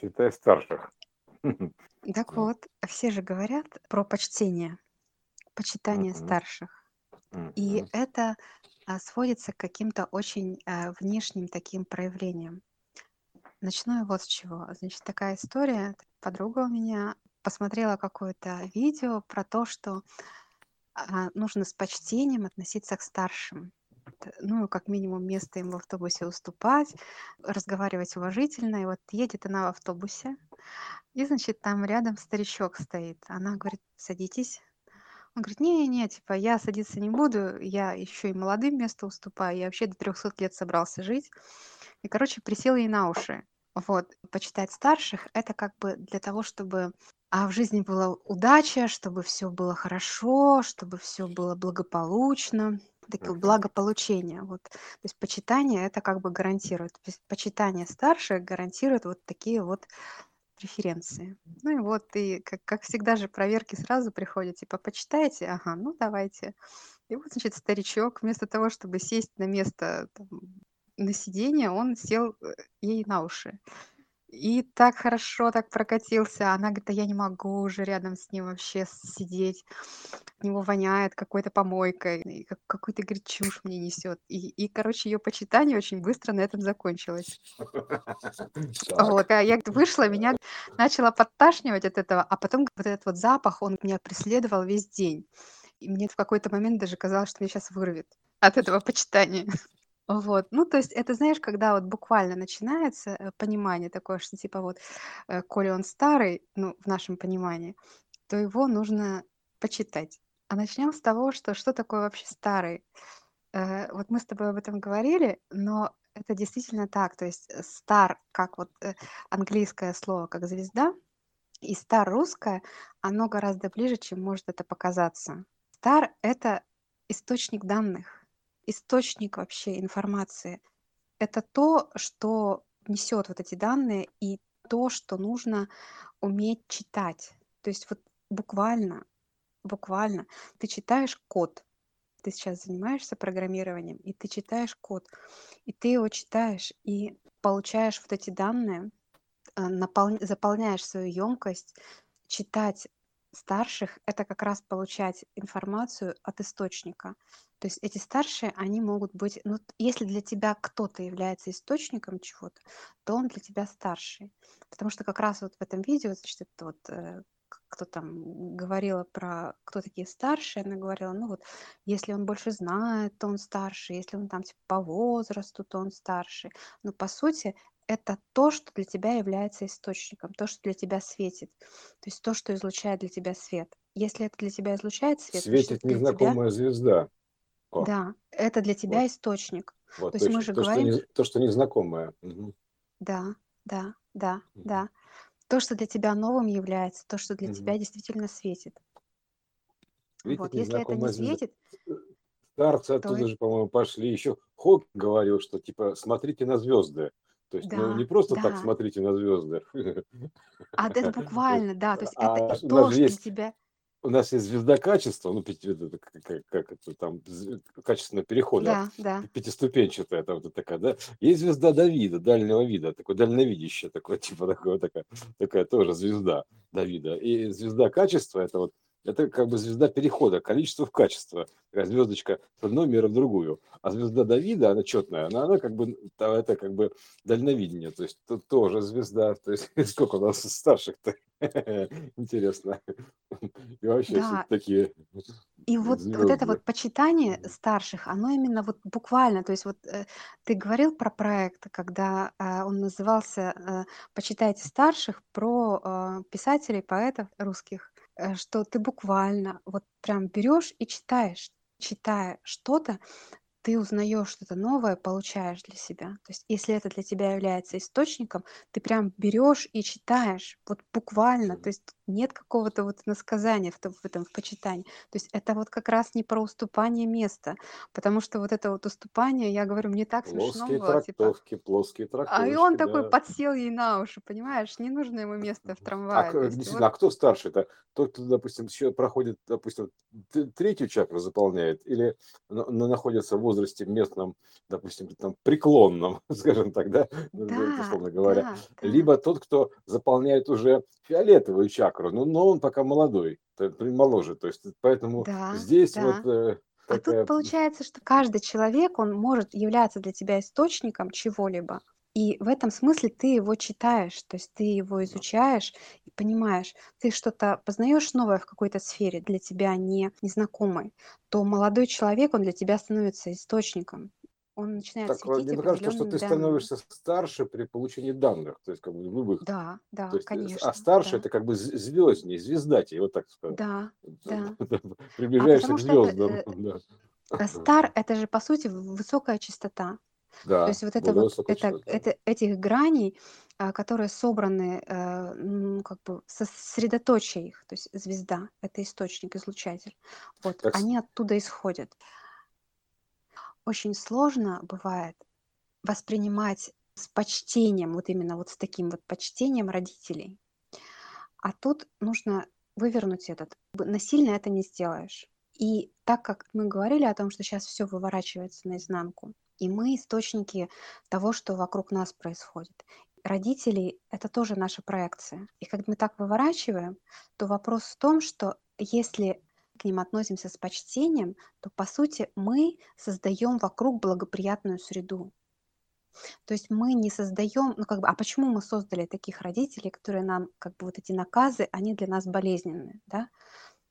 Почитай старших. Так вот, все же говорят про почтение, почитание Мгм. старших. И Мгм. это а, сводится к каким-то очень а, внешним таким проявлениям. Начну я вот с чего. Значит, такая история. Подруга у меня посмотрела какое-то видео про то, что а, нужно с почтением относиться к старшим. Т- Ну, как минимум, место им в автобусе уступать, разговаривать уважительно. И вот едет она в автобусе, и, значит, там рядом старичок стоит. Она говорит, садитесь. Он говорит, не-не, типа, я садиться не буду, я еще и молодым место уступаю, я вообще до 300 лет собрался жить. И, короче, присел ей на уши. Вот, почитать старших, это как бы для того, чтобы а в жизни была удача, чтобы все было хорошо, чтобы все было благополучно, такое Мгм. благополучение. Вот. То есть почитание это как бы гарантирует. То есть почитание старших гарантирует вот такие вот преференции. Ну и вот, и как, как всегда же проверки сразу приходят, типа, почитайте, ага, ну давайте. И вот, значит, старичок, вместо того, чтобы сесть на место там, на сиденье, он сел э, ей на уши. И так хорошо так прокатился. Она говорит, а я не могу уже рядом с ним вообще сидеть. От него воняет какой-то помойкой. И как, какую-то, говорит, чушь мне несет. И, и, короче, ее почитание очень быстро на этом закончилось. Вот, а я вышла, меня начала подташнивать от этого, а потом вот этот вот запах, он меня преследовал весь день. И мне в какой-то момент даже казалось, что меня сейчас вырвет от этого почитания. Вот. Ну, то есть это, знаешь, когда вот буквально начинается э, понимание такое, что типа вот, э, коли он старый, ну, в нашем понимании, то его нужно почитать. А начнем с того, что что такое вообще старый? Э, вот мы с тобой об этом говорили, но это действительно так. То есть э, стар, как вот английское слово, как звезда, и стар русское, оно гораздо ближе, чем может это показаться. Стар — это источник данных, источник вообще информации. Это то, что несет вот эти данные и то, что нужно уметь читать. То есть вот буквально, буквально ты читаешь код, ты сейчас занимаешься программированием, и ты читаешь код, и ты его читаешь, и получаешь вот эти данные, э, напол- заполняешь свою емкость, читать старших– это как раз получать информацию от источника. То есть эти старшие, они могут быть, ну, если для тебя кто-то является источником чего-то, то он для тебя старший. Потому что как раз вот в этом видео, значит, это вот э, кто там говорила про кто такие старшие, она говорила, ну вот, если он больше знает, то он старше, если он там типа по возрасту, то он старше. Но по сути это то, что для тебя является источником, то, что для тебя светит, то есть то, что излучает для тебя свет. Если это для тебя излучает свет, Светит для тебя, незнакомая звезда. О, да, это для тебя вот, источник. То вот есть мы же То, что, говорим, не, то, что незнакомое. Мгм. да, да, да, Мгм. да. То, что для тебя новым является, то, что для Мгм. тебя действительно светит. Светит Вот, если это не незнакомая светит, Старцы то оттуда же, по-моему, пошли. Еще Хок говорил, что типа смотрите на звезды. То есть, ну не да, просто так да. смотрите на звезды. А это буквально, да. То есть это А и то, что есть тебя, у нас есть звезда качества, ну, как, как- это там, качественного перехода, да, да, пятиступенчатая, там вот такая, да. Есть звезда Давида, дальнего вида, такой дальновидящая, такой, типа, такой, такая, такая тоже звезда Давида. И звезда качества, это вот, это как бы звезда перехода, количество в качество, такая звездочка с одной меры в другую. А звезда Давида, она четная, она, она как бы, это как бы дальновидение, то есть тут тоже звезда, то есть сколько у нас старших-то, интересно. И вообще да. такие И вот, вот это вот почитание старших, оно именно вот буквально, то есть вот э, ты говорил про проект, когда э, он назывался э, «Почитайте старших» про э, писателей, поэтов русских, что ты буквально вот прям берешь и читаешь, читая что-то, ты узнаешь что-то новое, получаешь для себя. То есть если это для тебя является источником, ты прям берешь и читаешь, вот буквально, то есть нет какого-то вот насказания в, в этом в почитании. То есть это вот как раз не про уступание места, потому что вот это вот уступание, я говорю, мне так смешно Плоские было, типа, трактовки, плоские а и он трактовочки, такой да. подсел ей на уши, понимаешь? Не нужно ему место в А трамвае. Есть вот, а кто старше? Это тот, кто, допустим, еще проходит, допустим, третью чакру заполняет, или на- на- находится в возрасте местном, допустим, там преклонном, скажем так, да, да, условно говоря, да, либо тот, кто заполняет уже фиолетовую чакру, но, но он пока молодой, моложе, то есть поэтому Да, здесь да. вот э, А тут такая получается, что каждый человек, он может являться для тебя источником чего-либо. И в этом смысле ты его читаешь, то есть ты его изучаешь понимаешь, ты что-то познаешь новое в какой-то сфере, для тебя не незнакомой, то молодой человек, он для тебя становится источником. Он начинает Так, светить мне кажется, что ты данными. становишься старше при получении данных, то есть как бы любых. Да, да, То есть, э, с- конечно, а старше да, это как бы звезднее, звездатее, вот так сказать. да, да. А Приближаешься потому к что это, звездам. э, Да. э, стар, это же по сути высокая частота. То Да, есть вот это вот это, это этих граней, а, которые собраны, э, ну, как бы сосредоточие их, то есть звезда, это источник, излучатель. Вот, Так, они оттуда исходят. Очень сложно бывает воспринимать с почтением, вот именно вот с таким вот почтением родителей. А тут нужно вывернуть этот. Насильно это не сделаешь. И так как мы говорили о том, что сейчас все выворачивается наизнанку, и мы источники того, что вокруг нас происходит. Родители — это тоже наша проекция. И когда мы так выворачиваем, то вопрос в том, что если к ним относимся с почтением, то, по сути, мы создаем вокруг благоприятную среду. То есть мы не создаем, ну как бы, а почему мы создали таких родителей, которые нам, как бы вот эти наказы, они для нас болезненны, да?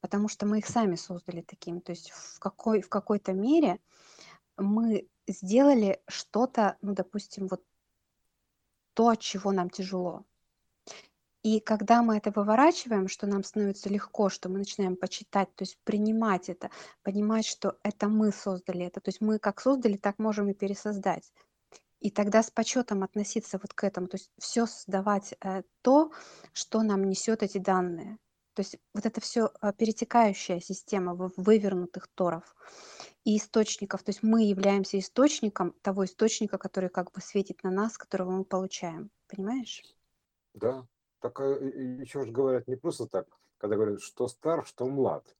Потому что мы их сами создали таким. То есть в, какой, в какой-то мере мы сделали что-то, ну, допустим, вот то, от чего нам тяжело. И когда мы это выворачиваем, что нам становится легко, что мы начинаем почитать, то есть принимать это, понимать, что это мы создали это, то есть мы как создали, так можем и пересоздать. И тогда с почетом относиться вот к этому, то есть все создавать э, то, что нам несет эти данные. То есть вот это все перетекающая система вывернутых торов и источников. То есть мы являемся источником того источника, который как бы светит на нас, которого мы получаем. Понимаешь? Да. Так еще же говорят не просто так, когда говорят, что стар, что млад.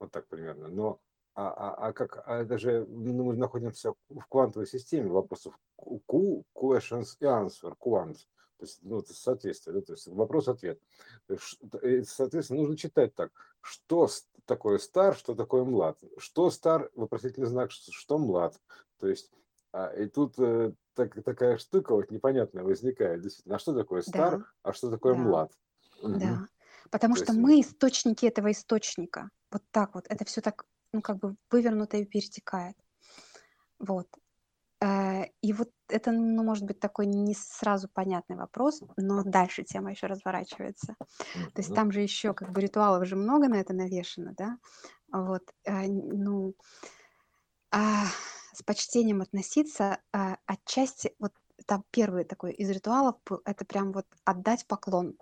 Вот так примерно. Но а, а, а как, а это же ну, мы находимся в квантовой системе вопросов Q, questions и answer, quant. То есть, ну, соответствие, да, то есть вопрос-ответ. Э, Соответственно, нужно читать так, что такое стар, что такое млад. Что стар, вопросительный знак, что млад. То есть, а, и тут э, так- такая штука вот непонятная возникает, действительно. А что такое стар, Да, а что такое да, млад? Да. Потому То что есть, мы источники этого источника. Вот так вот. Это все так, ну, как бы вывернуто и перетекает. Вот. Э, И вот это, ну, может быть, такой не сразу понятный вопрос, но дальше тема еще разворачивается. То есть мгм. там же еще как бы ритуалов же много на это навешено, да? Вот, э, ну, а, с почтением относиться, а, отчасти, вот там первый такой из ритуалов был, это прям вот отдать поклон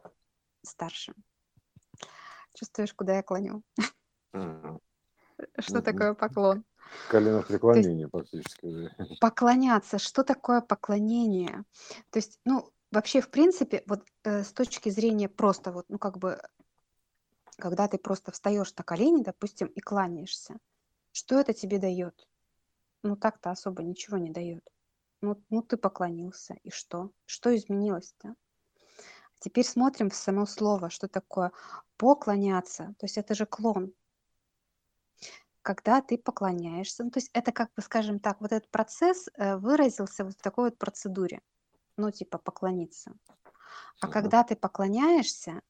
старшим. Чувствуешь, куда я клоню? Что Мгм. такое поклон? Колено есть преклонения практически. да. поклоняться, что такое поклонение? То есть, ну, вообще, в принципе, вот э, с точки зрения просто вот, ну, как бы, когда ты просто встаешь на колени, допустим, и кланяешься, что это тебе дает? Ну, так-то особо ничего не дает. Ну, ну, ты поклонился, и что? Что изменилось-то? Теперь смотрим в само слово, что такое поклоняться. То есть это же клон. Когда ты поклоняешься, ну, то есть это как бы, скажем так, вот этот процесс э, выразился вот в такой вот процедуре, ну, типа поклониться. А когда ты поклоняешься,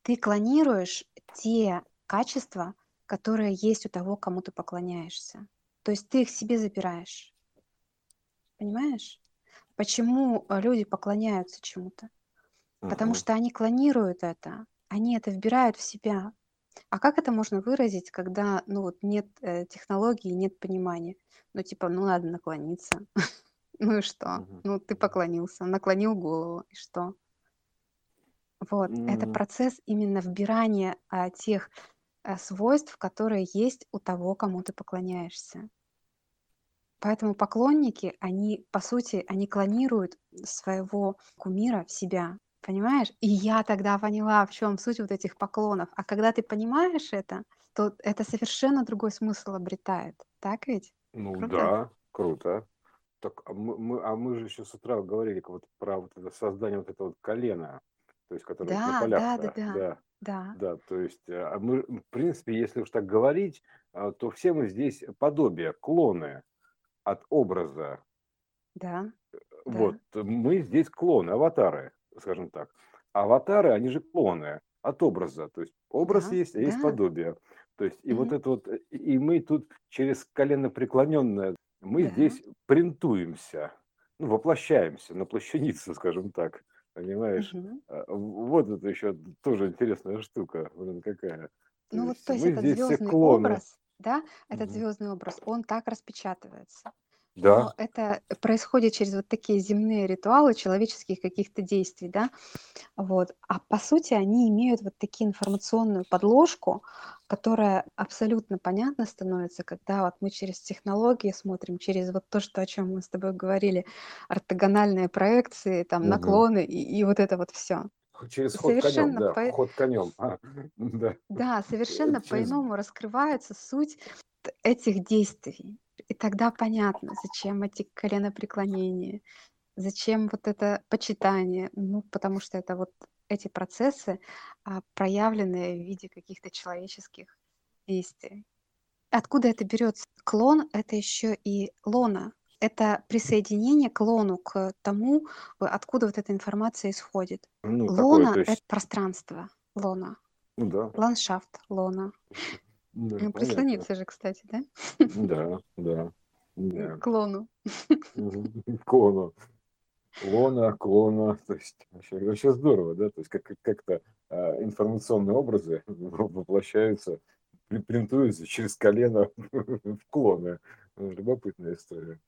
ты клонируешь те качества, которые есть у того, кому ты поклоняешься. То есть ты их себе забираешь. Понимаешь? Почему э, люди поклоняются чему-то? Потому Мгм. что они клонируют это, они это вбирают в себя. А как это можно выразить, когда ну, вот нет э, технологии, нет понимания? Ну, типа, ну, надо наклониться. Ну и что? Мгм. Ну, ты поклонился, наклонил голову, и что? Вот. Это процесс именно вбирания а, тех а, свойств, которые есть у того, кому ты поклоняешься. Поэтому поклонники, они, по сути, они клонируют своего кумира в себя. Понимаешь? И я тогда поняла, в чем суть вот этих поклонов. А когда ты понимаешь это, то это совершенно другой смысл обретает. Так ведь? Ну Круто? да, круто. Так, а мы, мы- а мы же еще с утра говорили вот про вот это создание вот этого вот колена, то есть которое вот на Да, да, да, да, да, да, да, то есть, э, а мы, в принципе, если уж так говорить, а, то все мы здесь подобие, клоны от образа. да, да. Вот, мы здесь клоны, аватары, скажем так. Аватары, они же клоны от образа, то есть образ Да, есть, а есть да. подобие. То есть, и вот Мгм. это вот, и мы тут через колено преклоненное, мы Да. здесь принтуемся, ну, воплощаемся на плащаницу, скажем так, понимаешь? В- Вот это еще тоже интересная штука, блин, какая. Ну вот, то есть мы этот здесь все звездный клоны. образ, да, этот Мгм. звездный образ, он так распечатывается. Да, Но это происходит через вот такие земные ритуалы человеческих каких-то действий, да, вот. А по сути они имеют вот такие информационную подложку, которая абсолютно понятна становится, когда вот мы через технологии смотрим, через вот то, что, о чем мы с тобой говорили, ортогональные проекции, там, Мгм. наклоны и, и вот это вот все. через ход конем, Совершенно да, по- ход конем. А, да. Да, совершенно через- по-иному раскрывается суть этих действий. И тогда понятно, зачем эти коленопреклонения, зачем вот это почитание. Ну, потому что это вот эти процессы, а, проявленные в виде каких-то человеческих действий. Откуда это берется? Клон — это еще и лона. Это присоединение к лону, к тому, э, откуда вот эта информация исходит. Ну, такое, Лона то — это есть, пространство, лона. ну да, Ландшафт, лона. Да, Ну, понятно. прислониться же, кстати, да? Да, да, да. К лону. Мгм. Клону. Лона, клона, то есть вообще, вообще здорово, да, то есть как, как-то а, информационные образы воплощаются, при- принтуются через колено в клоны. Любопытная история.